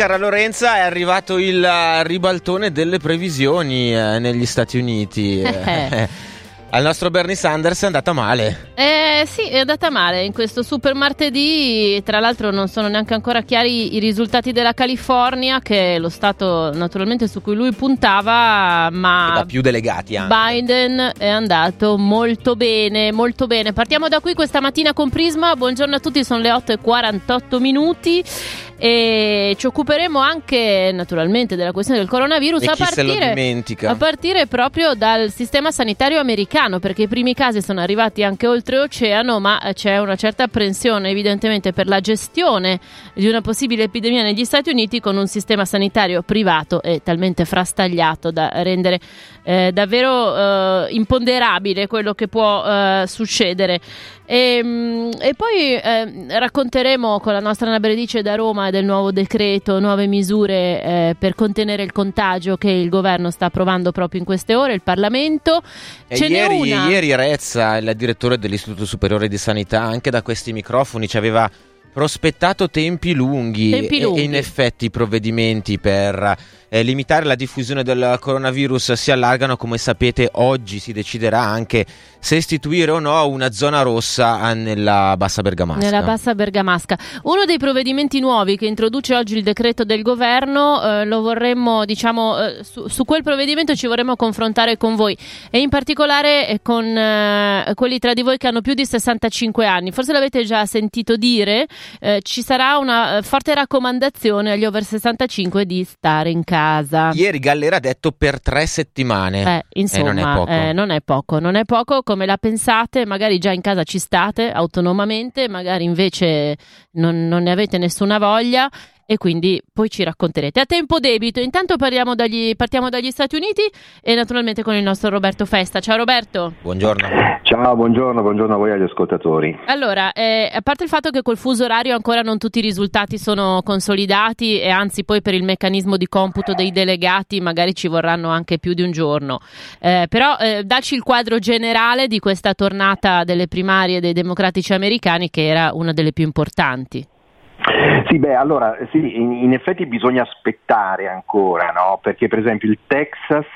cara Lorenza, è arrivato il eh, ribaltone delle previsioni eh, negli Stati Uniti. Eh. Al nostro Bernie Sanders è andata male. Eh sì, è andata male in questo super martedì. Tra l'altro non sono neanche ancora chiari i risultati della California, che è lo stato naturalmente su cui lui puntava, ma... da più delegati anche. Biden è andato molto bene, molto bene. Partiamo da qui questa mattina con Prisma. Buongiorno a tutti, sono le 8.48 minuti e ci occuperemo anche naturalmente della questione del coronavirus a partire, a partire, proprio dal sistema sanitario americano perché i primi casi sono arrivati anche oltreoceano ma c'è una certa apprensione evidentemente per la gestione di una possibile epidemia negli Stati Uniti con un sistema sanitario privato e talmente frastagliato da rendere eh, davvero eh, imponderabile quello che può eh, succedere e, ehm, e poi eh, racconteremo con la nostra Anna Beredice da Roma del nuovo decreto, nuove misure eh, per contenere il contagio che il governo sta approvando proprio in queste ore, il Parlamento. Ce ieri, ieri Rezza, il direttore dell'Istituto Superiore di Sanità, anche da questi microfoni ci aveva prospettato tempi lunghi, tempi lunghi. E, in effetti i provvedimenti per eh, limitare la diffusione del coronavirus si allargano come sapete oggi si deciderà anche se istituire o no una zona rossa nella bassa bergamasca. Nella bassa bergamasca. Uno dei provvedimenti nuovi che introduce oggi il decreto del governo eh, lo vorremmo diciamo eh, su, su, quel provvedimento ci vorremmo confrontare con voi e in particolare eh, con eh, quelli tra di voi che hanno più di 65 anni. Forse l'avete già sentito dire eh, ci sarà una eh, forte raccomandazione agli over 65 di stare in casa. Ieri Gallera ha detto per tre settimane. Eh, insomma, non, è poco. Eh, non è poco. Non è poco come la pensate, magari già in casa ci state autonomamente, magari invece non, non ne avete nessuna voglia e quindi poi ci racconterete. A tempo debito, intanto dagli, partiamo dagli Stati Uniti e naturalmente con il nostro Roberto Festa. Ciao Roberto. Buongiorno. Ciao, buongiorno, buongiorno a voi agli ascoltatori. Allora, eh, a parte il fatto che col fuso orario ancora non tutti i risultati sono consolidati e anzi poi per il meccanismo di computo dei delegati magari ci vorranno anche più di un giorno, eh, però eh, dacci il quadro generale di questa tornata delle primarie dei democratici americani che era una delle più importanti. Sì, beh, allora sì, in, in effetti bisogna aspettare ancora, no? perché per esempio il Texas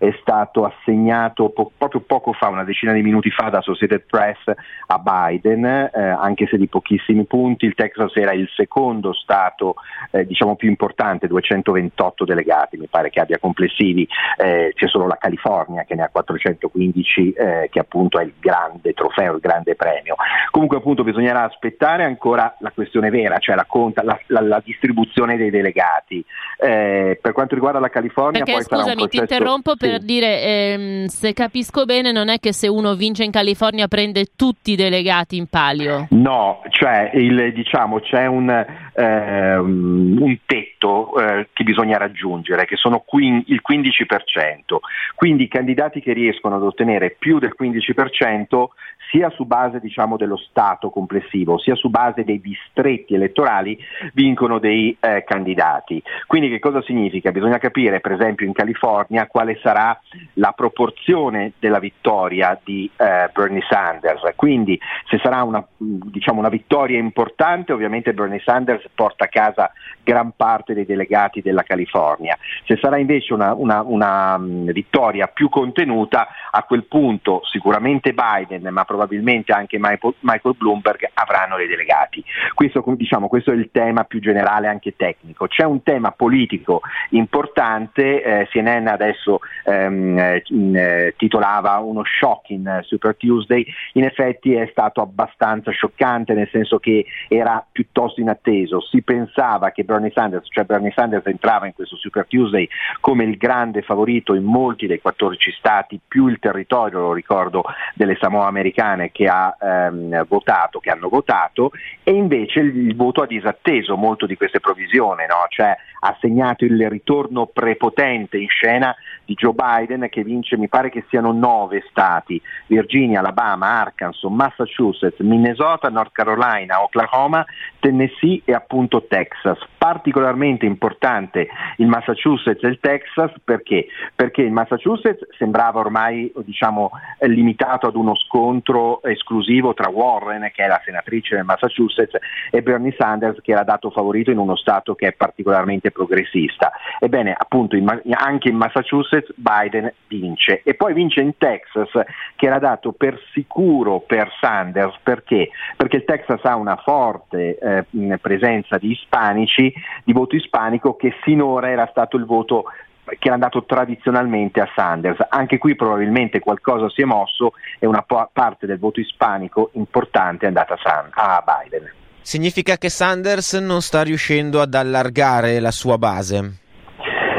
è stato assegnato po- proprio poco fa, una decina di minuti fa, da Associated Press a Biden, eh, anche se di pochissimi punti. Il Texas era il secondo stato eh, diciamo più importante, 228 delegati, mi pare che abbia complessivi, eh, c'è solo la California che ne ha 415, eh, che appunto è il grande trofeo, il grande premio. Comunque appunto bisognerà aspettare ancora la questione vera, cioè la, conta, la, la, la distribuzione dei delegati. Eh, per quanto riguarda la California, Perché, poi scusami, sarà un processo... ti interrompo per per dire, ehm, se capisco bene, non è che se uno vince in California prende tutti i delegati in palio. No, cioè il, diciamo, c'è un, eh, un tetto eh, che bisogna raggiungere, che sono qui, il 15%. Quindi i candidati che riescono ad ottenere più del 15% sia su base diciamo, dello Stato complessivo, sia su base dei distretti elettorali, vincono dei eh, candidati. Quindi che cosa significa? Bisogna capire per esempio in California quale sarà la proporzione della vittoria di eh, Bernie Sanders. Quindi se sarà una, diciamo, una vittoria importante, ovviamente Bernie Sanders porta a casa gran parte dei delegati della California. Se sarà invece una, una, una vittoria più contenuta, a quel punto sicuramente Biden, ma probabilmente anche Michael Bloomberg avranno dei delegati. Questo, diciamo, questo, è il tema più generale anche tecnico. C'è un tema politico importante, eh, CNN adesso ehm, eh, titolava uno shock in Super Tuesday, in effetti è stato abbastanza scioccante nel senso che era piuttosto inatteso, si pensava che Bernie Sanders, cioè Bernie Sanders entrava in questo Super Tuesday come il grande favorito in molti dei 14 stati più il territorio, lo ricordo, delle Samoa americane che, ha, ehm, votato, che hanno votato e invece il, voto ha disatteso molto di queste provvisioni, no? cioè ha segnato il ritorno prepotente in scena di Joe Biden che vince, mi pare che siano nove stati, Virginia, Alabama, Arkansas, Massachusetts, Minnesota, North Carolina, Oklahoma, Tennessee e appunto Texas. Particolarmente importante il Massachusetts e il Texas perché? Perché il Massachusetts sembrava ormai diciamo, limitato ad uno scontro esclusivo tra Warren, che è la senatrice del Massachusetts, e Bernie Sanders, che era dato favorito in uno Stato che è particolarmente progressista. Ebbene, appunto, in, anche in Massachusetts Biden vince e poi vince in Texas, che era dato per sicuro per Sanders, perché? Perché il Texas ha una forte eh, presenza di ispanici, di voto ispanico, che sinora era stato il voto che era andato tradizionalmente a Sanders. Anche qui probabilmente qualcosa si è mosso e una parte del voto ispanico importante è andata a, San- a Biden. Significa che Sanders non sta riuscendo ad allargare la sua base?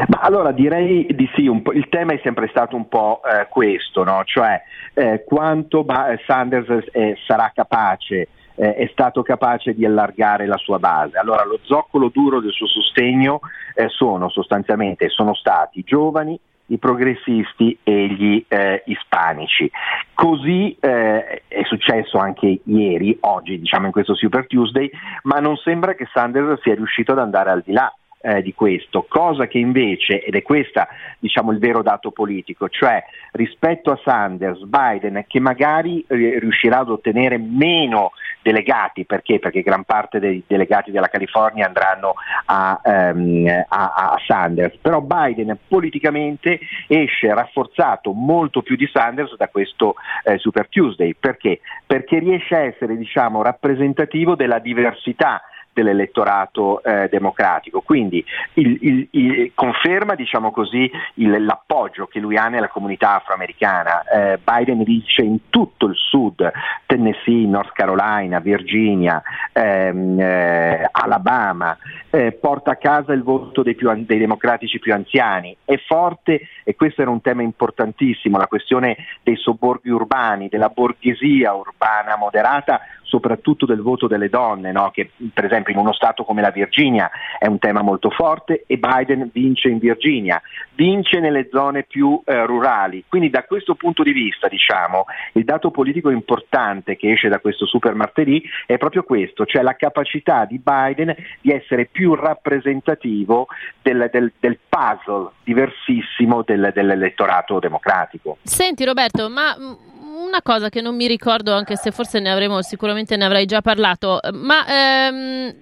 Ma allora direi di sì, il tema è sempre stato un po' eh, questo, no? cioè eh, quanto ba- Sanders eh, sarà capace eh, è stato capace di allargare la sua base. Allora lo zoccolo duro del suo sostegno eh, sono sostanzialmente sono stati i giovani, i progressisti e gli eh, ispanici. Così eh, è successo anche ieri, oggi diciamo in questo Super Tuesday, ma non sembra che Sanders sia riuscito ad andare al di là eh, di questo, cosa che invece, ed è questo diciamo, il vero dato politico, cioè rispetto a Sanders, Biden che magari eh, riuscirà ad ottenere meno delegati, perché? Perché gran parte dei delegati della California andranno a, ehm, a, a Sanders, però Biden politicamente esce rafforzato molto più di Sanders da questo eh, Super Tuesday, perché? Perché riesce a essere diciamo, rappresentativo della diversità dell'elettorato eh, democratico. Quindi il, il, il, conferma diciamo così, l'appoggio che lui ha nella comunità afroamericana. Eh, Biden vince in tutto il sud, Tennessee, North Carolina, Virginia, ehm, eh, Alabama, eh, porta a casa il voto dei, più, dei democratici più anziani. È forte, e questo era un tema importantissimo, la questione dei sobborghi urbani, della borghesia urbana moderata soprattutto del voto delle donne, no? che per esempio in uno Stato come la Virginia è un tema molto forte e Biden vince in Virginia, vince nelle zone più eh, rurali. Quindi da questo punto di vista diciamo, il dato politico importante che esce da questo super martedì è proprio questo, cioè la capacità di Biden di essere più rappresentativo del, del, del puzzle diversissimo del, dell'elettorato democratico. Senti Roberto, ma una cosa che non mi ricordo, anche se forse ne avremo sicuramente ne avrai già parlato, ma ehm,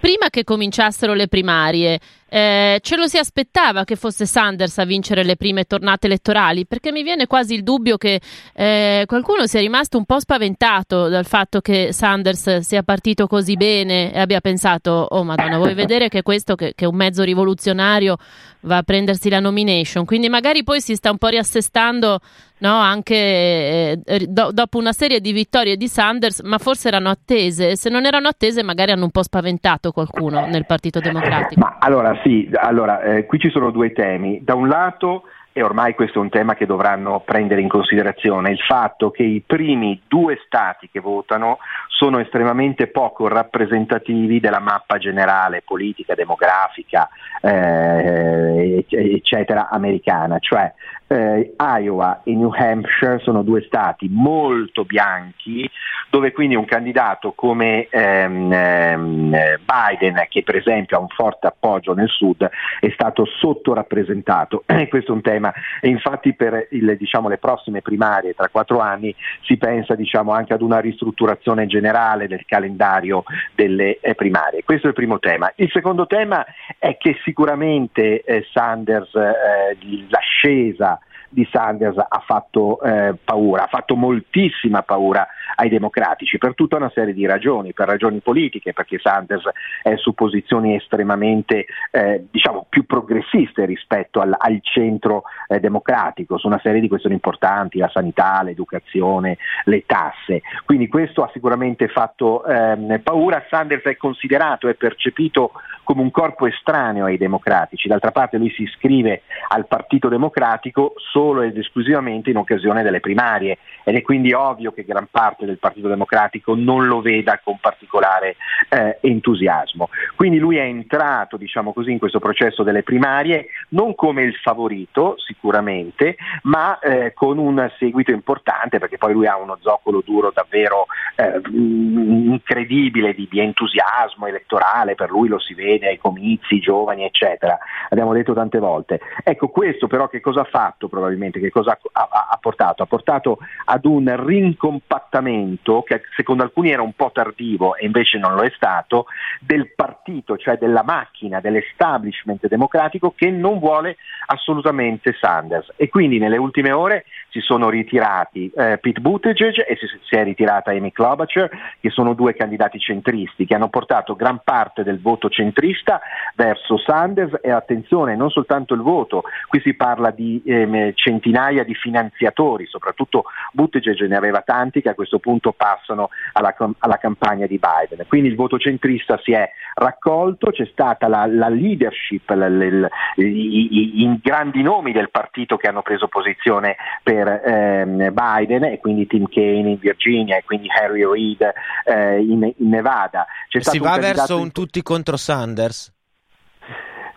prima che cominciassero le primarie, eh, ce lo si aspettava che fosse Sanders a vincere le prime tornate elettorali? Perché mi viene quasi il dubbio che eh, qualcuno sia rimasto un po' spaventato dal fatto che Sanders sia partito così bene e abbia pensato, oh madonna, vuoi vedere che questo, che, che un mezzo rivoluzionario, va a prendersi la nomination? Quindi magari poi si sta un po' riassestando no, anche eh, do, dopo una serie di vittorie di Sanders, ma forse erano attese. Se non erano attese, magari hanno un po' spaventato qualcuno nel Partito Democratico. Ma allora sì, allora, eh, qui ci sono due temi. Da un lato e ormai questo è un tema che dovranno prendere in considerazione, il fatto che i primi due stati che votano sono estremamente poco rappresentativi della mappa generale politica, demografica, eh, eccetera, americana, cioè eh, Iowa e New Hampshire sono due stati molto bianchi, dove quindi un candidato come ehm, ehm, Biden, che per esempio ha un forte appoggio nel sud, è stato sottorappresentato. questo è un tema e infatti per il, diciamo, le prossime primarie tra quattro anni si pensa diciamo, anche ad una ristrutturazione generale del calendario delle eh, primarie. Questo è il primo tema. Il secondo tema è che sicuramente eh, Sanders, eh, l'ascesa di Sanders ha fatto eh, paura, ha fatto moltissima paura ai democratici per tutta una serie di ragioni, per ragioni politiche, perché Sanders è su posizioni estremamente eh, diciamo, più progressiste rispetto al, al centro eh, democratico, su una serie di questioni importanti, la sanità, l'educazione, le tasse. Quindi questo ha sicuramente fatto ehm, paura. Sanders è considerato, è percepito come un corpo estraneo ai democratici, d'altra parte lui si iscrive al Partito Democratico solo ed esclusivamente in occasione delle primarie ed è quindi ovvio che gran parte del Partito Democratico non lo veda con particolare eh, entusiasmo. Quindi lui è entrato diciamo così, in questo processo delle primarie non come il favorito sicuramente, ma eh, con un seguito importante perché poi lui ha uno zoccolo duro davvero eh, incredibile di, di, entusiasmo elettorale, per lui lo si vede ai comizi, giovani eccetera, abbiamo detto tante volte. Ecco questo però che cosa ha fatto probabilmente, che cosa ha, ha, ha portato? Ha portato ad un rincompattamento che secondo alcuni era un po' tardivo e invece non lo è stato, del partito, cioè della macchina, dell'establishment democratico che non vuole assolutamente Sanders. E quindi nelle ultime ore si sono ritirati eh, Pete Buttigieg e si, si, è ritirata Amy Klobuchar, che sono due candidati centristi che hanno portato gran parte del voto centrista verso Sanders e attenzione, non soltanto il voto, qui si parla di eh, centinaia di finanziatori, soprattutto Buttigieg ne aveva tanti che a questo punto passano alla, alla campagna di Biden. Quindi il voto centrista si è raccolto, c'è stata la, la leadership, la, la, i, i, grandi nomi del partito che hanno preso posizione per ehm, Biden e quindi Tim Kaine in Virginia e quindi Harry Reid eh, in, in, Nevada. C'è si va verso un tutti contro Sanders?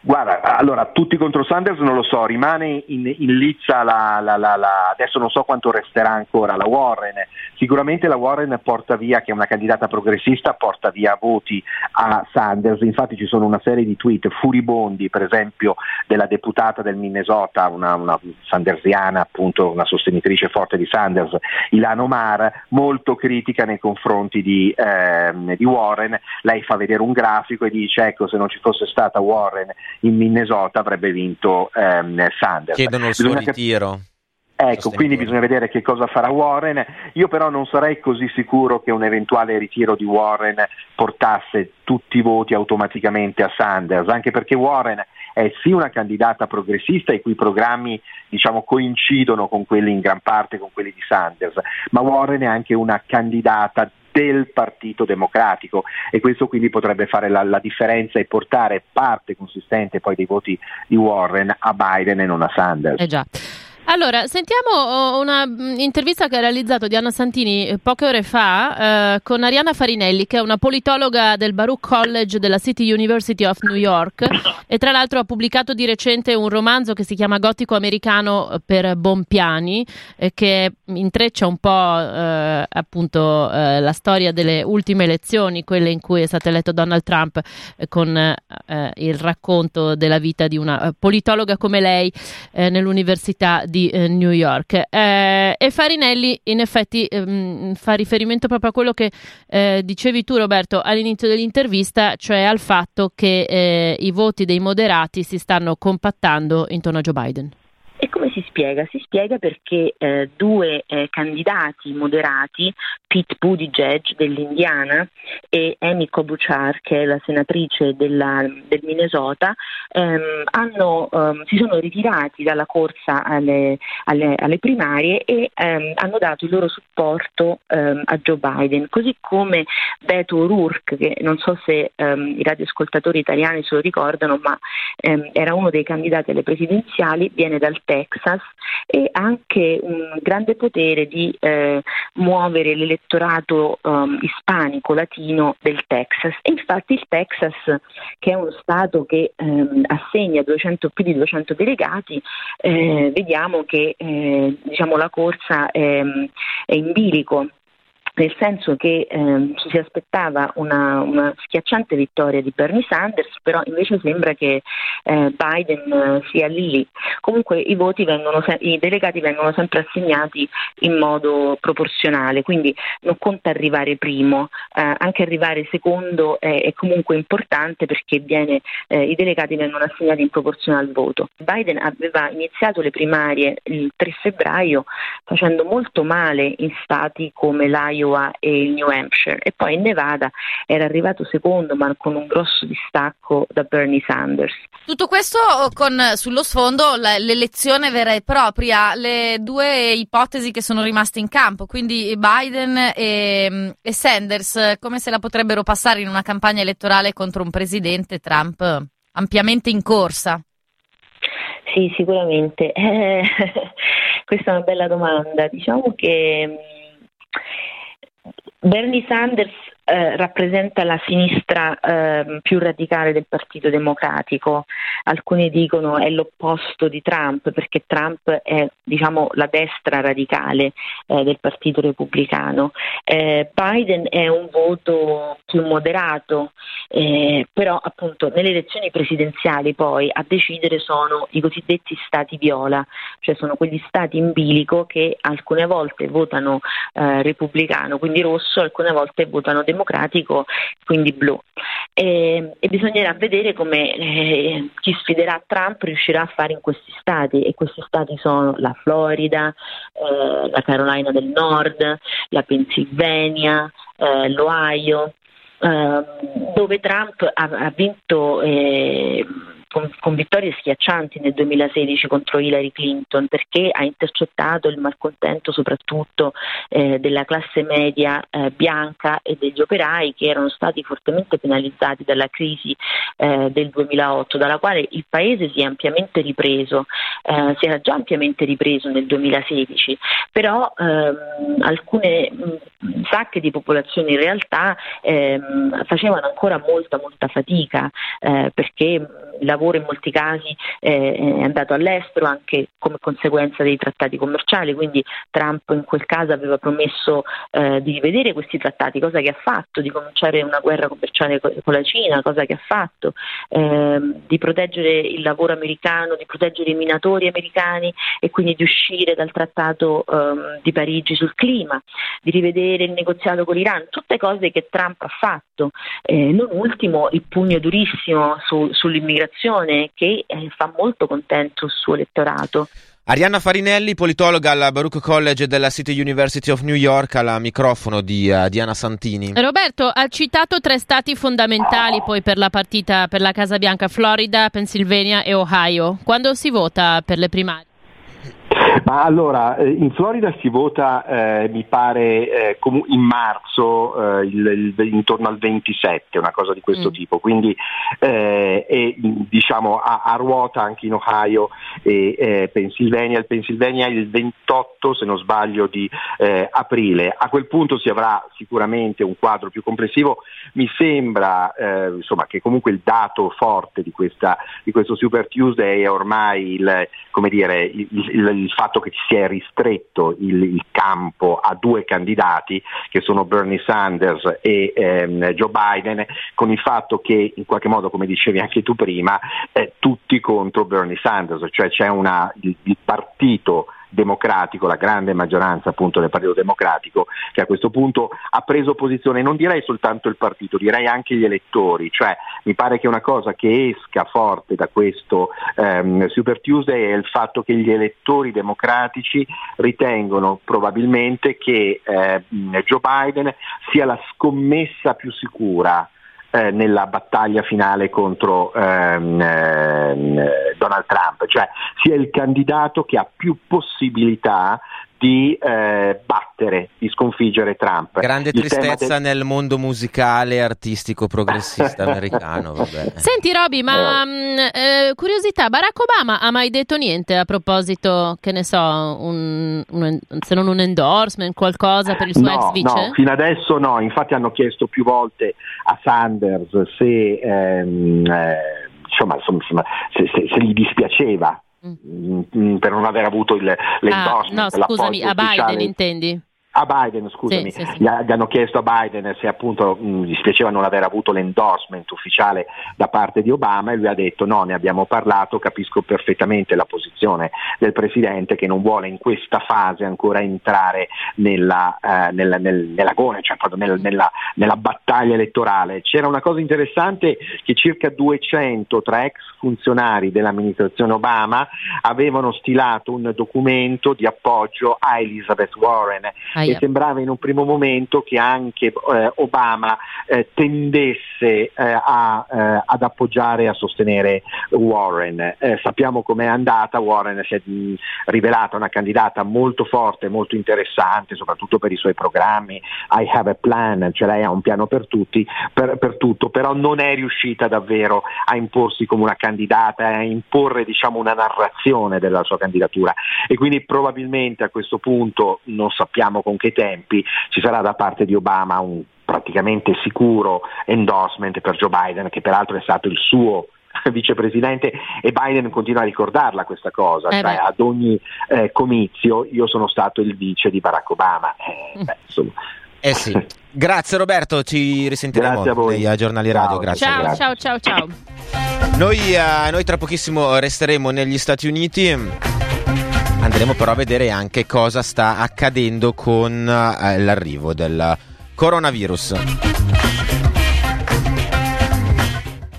Guarda, allora tutti contro Sanders non lo so, rimane in, in lizza la, la, la, la, adesso non so quanto resterà ancora la Warren, sicuramente la Warren porta via, che è una candidata progressista, porta via voti a Sanders, infatti ci sono una serie di tweet furibondi, per esempio della deputata del Minnesota, una, una sandersiana appunto, una sostenitrice forte di Sanders, Ilano Mar, molto critica nei confronti di, ehm, di Warren, lei fa vedere un grafico e dice ecco se non ci fosse stata Warren in Minnesota avrebbe vinto ehm, Sanders. Chiedono il suo bisogna ritiro. Cap- Ecco, quindi bisogna vedere che cosa farà Warren. Io però non sarei così sicuro che un eventuale ritiro di Warren portasse tutti i voti automaticamente a Sanders, anche perché Warren è sì una candidata progressista i cui programmi diciamo, coincidono con quelli in gran parte con quelli di Sanders, ma Warren è anche una candidata del Partito Democratico e questo quindi potrebbe fare la, la, differenza e portare parte consistente poi dei voti di Warren a Biden e non a Sanders. Eh. Allora, sentiamo oh, un'intervista che ha realizzato Diana Santini eh, poche ore fa eh, con Ariana Farinelli, che è una politologa del Baruch College della City University of New York e tra l'altro ha pubblicato di recente un romanzo che si chiama Gotico americano per Bompiani, eh, che intreccia un po' eh, appunto eh, la storia delle ultime elezioni, quelle in cui è stato eletto Donald Trump, eh, con il racconto della vita di una politologa come lei nell'università di di eh, New York. Eh, e Farinelli in effetti ehm, fa riferimento proprio a quello che eh, dicevi tu Roberto all'inizio dell'intervista, cioè al fatto che eh, i voti dei moderati si stanno compattando intorno a Joe Biden. E come si spiega? Si spiega perché eh, due eh, candidati moderati, Pete Buttigieg dell'Indiana e Amy Klobuchar, che è la senatrice della, del Minnesota, ehm, hanno, ehm, si sono ritirati dalla corsa alle, alle, alle primarie e ehm, hanno dato il loro supporto ehm, a Joe Biden, così come Beto O'Rourke, che non so se ehm, i radioascoltatori italiani se lo ricordano, ma ehm, era uno dei candidati alle presidenziali, viene dal Texas e ha anche un grande potere di eh, muovere l'elettorato um, ispanico latino del Texas. E infatti il Texas, che è uno Stato che ehm, assegna 200, più di 200 delegati, eh, vediamo che eh, diciamo, la corsa è, è in bilico nel senso che ehm, ci si aspettava una, una, schiacciante vittoria di Bernie Sanders, però invece sembra che eh, Biden eh, sia lì. Comunque i, voti vengono se- i delegati vengono sempre assegnati in modo proporzionale, quindi non conta arrivare primo, eh, anche arrivare secondo è, è comunque importante perché viene, eh, i delegati vengono assegnati in proporzione al voto. Biden aveva iniziato le primarie il 3 febbraio facendo molto male in stati come l'Iowa Iowa e il New Hampshire e poi in Nevada era arrivato secondo ma con un grosso distacco da Bernie Sanders. Tutto questo con sullo sfondo l'elezione vera e propria, le due ipotesi che sono rimaste in campo, quindi Biden e, e Sanders, come se la potrebbero passare in una campagna elettorale contro un presidente Trump ampiamente in corsa? Sì, sicuramente. Eh, questa è una bella domanda. Diciamo che Bernie Sanders eh, rappresenta la sinistra eh, più radicale del Partito Democratico. Alcuni dicono è l'opposto di Trump perché Trump è diciamo, la destra radicale eh, del Partito Repubblicano. Eh, Biden è un voto più moderato, eh, però appunto nelle elezioni presidenziali poi a decidere sono i cosiddetti stati viola, cioè sono quegli stati in bilico che alcune volte votano repubblicano, quindi rosso, alcune volte votano democratico, quindi blu. E, e bisognerà vedere come eh, chi sfiderà Trump riuscirà a fare in questi stati e questi stati sono la Florida, eh, la Carolina del Nord, la Pennsylvania, eh, l'Ohio, ehm, dove Trump ha, ha vinto eh, con, con, vittorie schiaccianti nel 2016 contro Hillary Clinton perché ha intercettato il malcontento soprattutto eh, della classe media eh, bianca e degli operai che erano stati fortemente penalizzati dalla crisi eh, del 2008 dalla quale il paese si è ampiamente ripreso, eh, si era già ampiamente ripreso nel 2016, però ehm, alcune mh, sacche di popolazione in realtà ehm, facevano ancora molta molta fatica eh, perché il lavoro in molti casi eh, è andato all'estero anche come conseguenza dei trattati commerciali, quindi Trump in quel caso aveva promesso eh, di rivedere questi trattati, cosa che ha fatto, di cominciare una guerra commerciale con la Cina, cosa che ha fatto, eh, di proteggere il lavoro americano, di proteggere i minatori americani e quindi di uscire dal trattato ehm, di Parigi sul clima, di rivedere il negoziato con l'Iran, tutte cose che Trump ha fatto, eh, non ultimo il pugno durissimo su, sull'immigrazione un'immigrazione che eh, fa molto contento il suo elettorato. Arianna Farinelli, politologa al Baruch College della City University of New York, al microfono di uh, Diana Santini. Roberto ha citato tre stati fondamentali poi per la partita per la Casa Bianca, Florida, Pennsylvania e Ohio. Quando si vota per le primarie? Ma allora, eh, in Florida si vota, eh, mi pare, eh, in marzo, eh, il, il, intorno al 27, una cosa di questo mm. tipo, quindi eh, e, diciamo a, a, ruota anche in Ohio e eh, Pennsylvania, il Pennsylvania il 28, se non sbaglio, di aprile. A quel punto si avrà sicuramente un quadro più complessivo, mi sembra insomma, che comunque il dato forte di, questa, di questo Super Tuesday è ormai il, dire, il, il fatto fatto che si è ristretto il, il, campo a due candidati che sono Bernie Sanders e ehm, Joe Biden, con il fatto che in qualche modo, come dicevi anche tu prima, eh, tutti contro Bernie Sanders, cioè c'è una, il, il partito democratico, la grande maggioranza appunto del Partito Democratico, che a questo punto ha preso posizione, non direi soltanto il partito, direi anche gli elettori, cioè mi pare che una cosa che esca forte da questo ehm, Super Tuesday è il fatto che gli elettori democratici ritengono probabilmente che eh, Joe Biden sia la scommessa più sicura eh, nella battaglia finale contro ehm, ehm, Donald Trump, cioè sia il candidato che ha più possibilità di eh, battere, di sconfiggere Trump. Grande Il tristezza del... nel mondo musicale artistico progressista americano. Vabbè. Senti Roby, ma eh. mh, eh, curiosità, Barack Obama ha mai detto niente a proposito, che ne so, un, un, se non un endorsement, qualcosa per il suo no, ex vice? No, fino adesso no, infatti hanno chiesto più volte a Sanders se... Ehm, eh, insomma, insomma se, se, se, gli dispiaceva Mm. mm. per non aver avuto il, l'endorsement. Ah, no, scusami, a Biden intendi? A Biden, scusami, sì, sì, sì. Gli, hanno chiesto a Biden se appunto mh, dispiaceva non aver avuto l'endorsement ufficiale da parte di Obama e lui ha detto no, ne abbiamo parlato, capisco perfettamente la posizione del Presidente che non vuole in questa fase ancora entrare nella, eh, nella, nel, nell'agone, cioè nel, nella, nella, battaglia elettorale. C'era una cosa interessante che circa 200 tra ex funzionari dell'amministrazione Obama avevano stilato un documento di appoggio a Elizabeth Warren. Ah, e sembrava in un primo momento che anche eh, Obama eh, tendesse eh, a, eh, ad appoggiare e a sostenere Warren. Eh, sappiamo com'è andata, Warren si è mh, rivelata una candidata molto forte, molto interessante, soprattutto per i suoi programmi. I have a plan, cioè lei ha un piano per tutti, per, per tutto, però non è riuscita davvero a imporsi come una candidata, a imporre diciamo, una narrazione della sua candidatura e quindi probabilmente a questo punto non sappiamo con con che tempi ci sarà da parte di Obama un praticamente sicuro endorsement per Joe Biden, che peraltro è stato il suo vicepresidente e Biden continua a ricordarla questa cosa, eh cioè ad ogni eh, comizio io sono stato il vice di Barack Obama. Eh, beh, eh sì. Grazie Roberto, ci risentiremo grazie a voi. nei giornali radio. Grazie. Ciao, grazie. ciao, ciao, ciao. Noi, uh, noi tra pochissimo resteremo negli Stati Uniti. Andremo però a vedere anche cosa sta accadendo con uh, l'arrivo del coronavirus.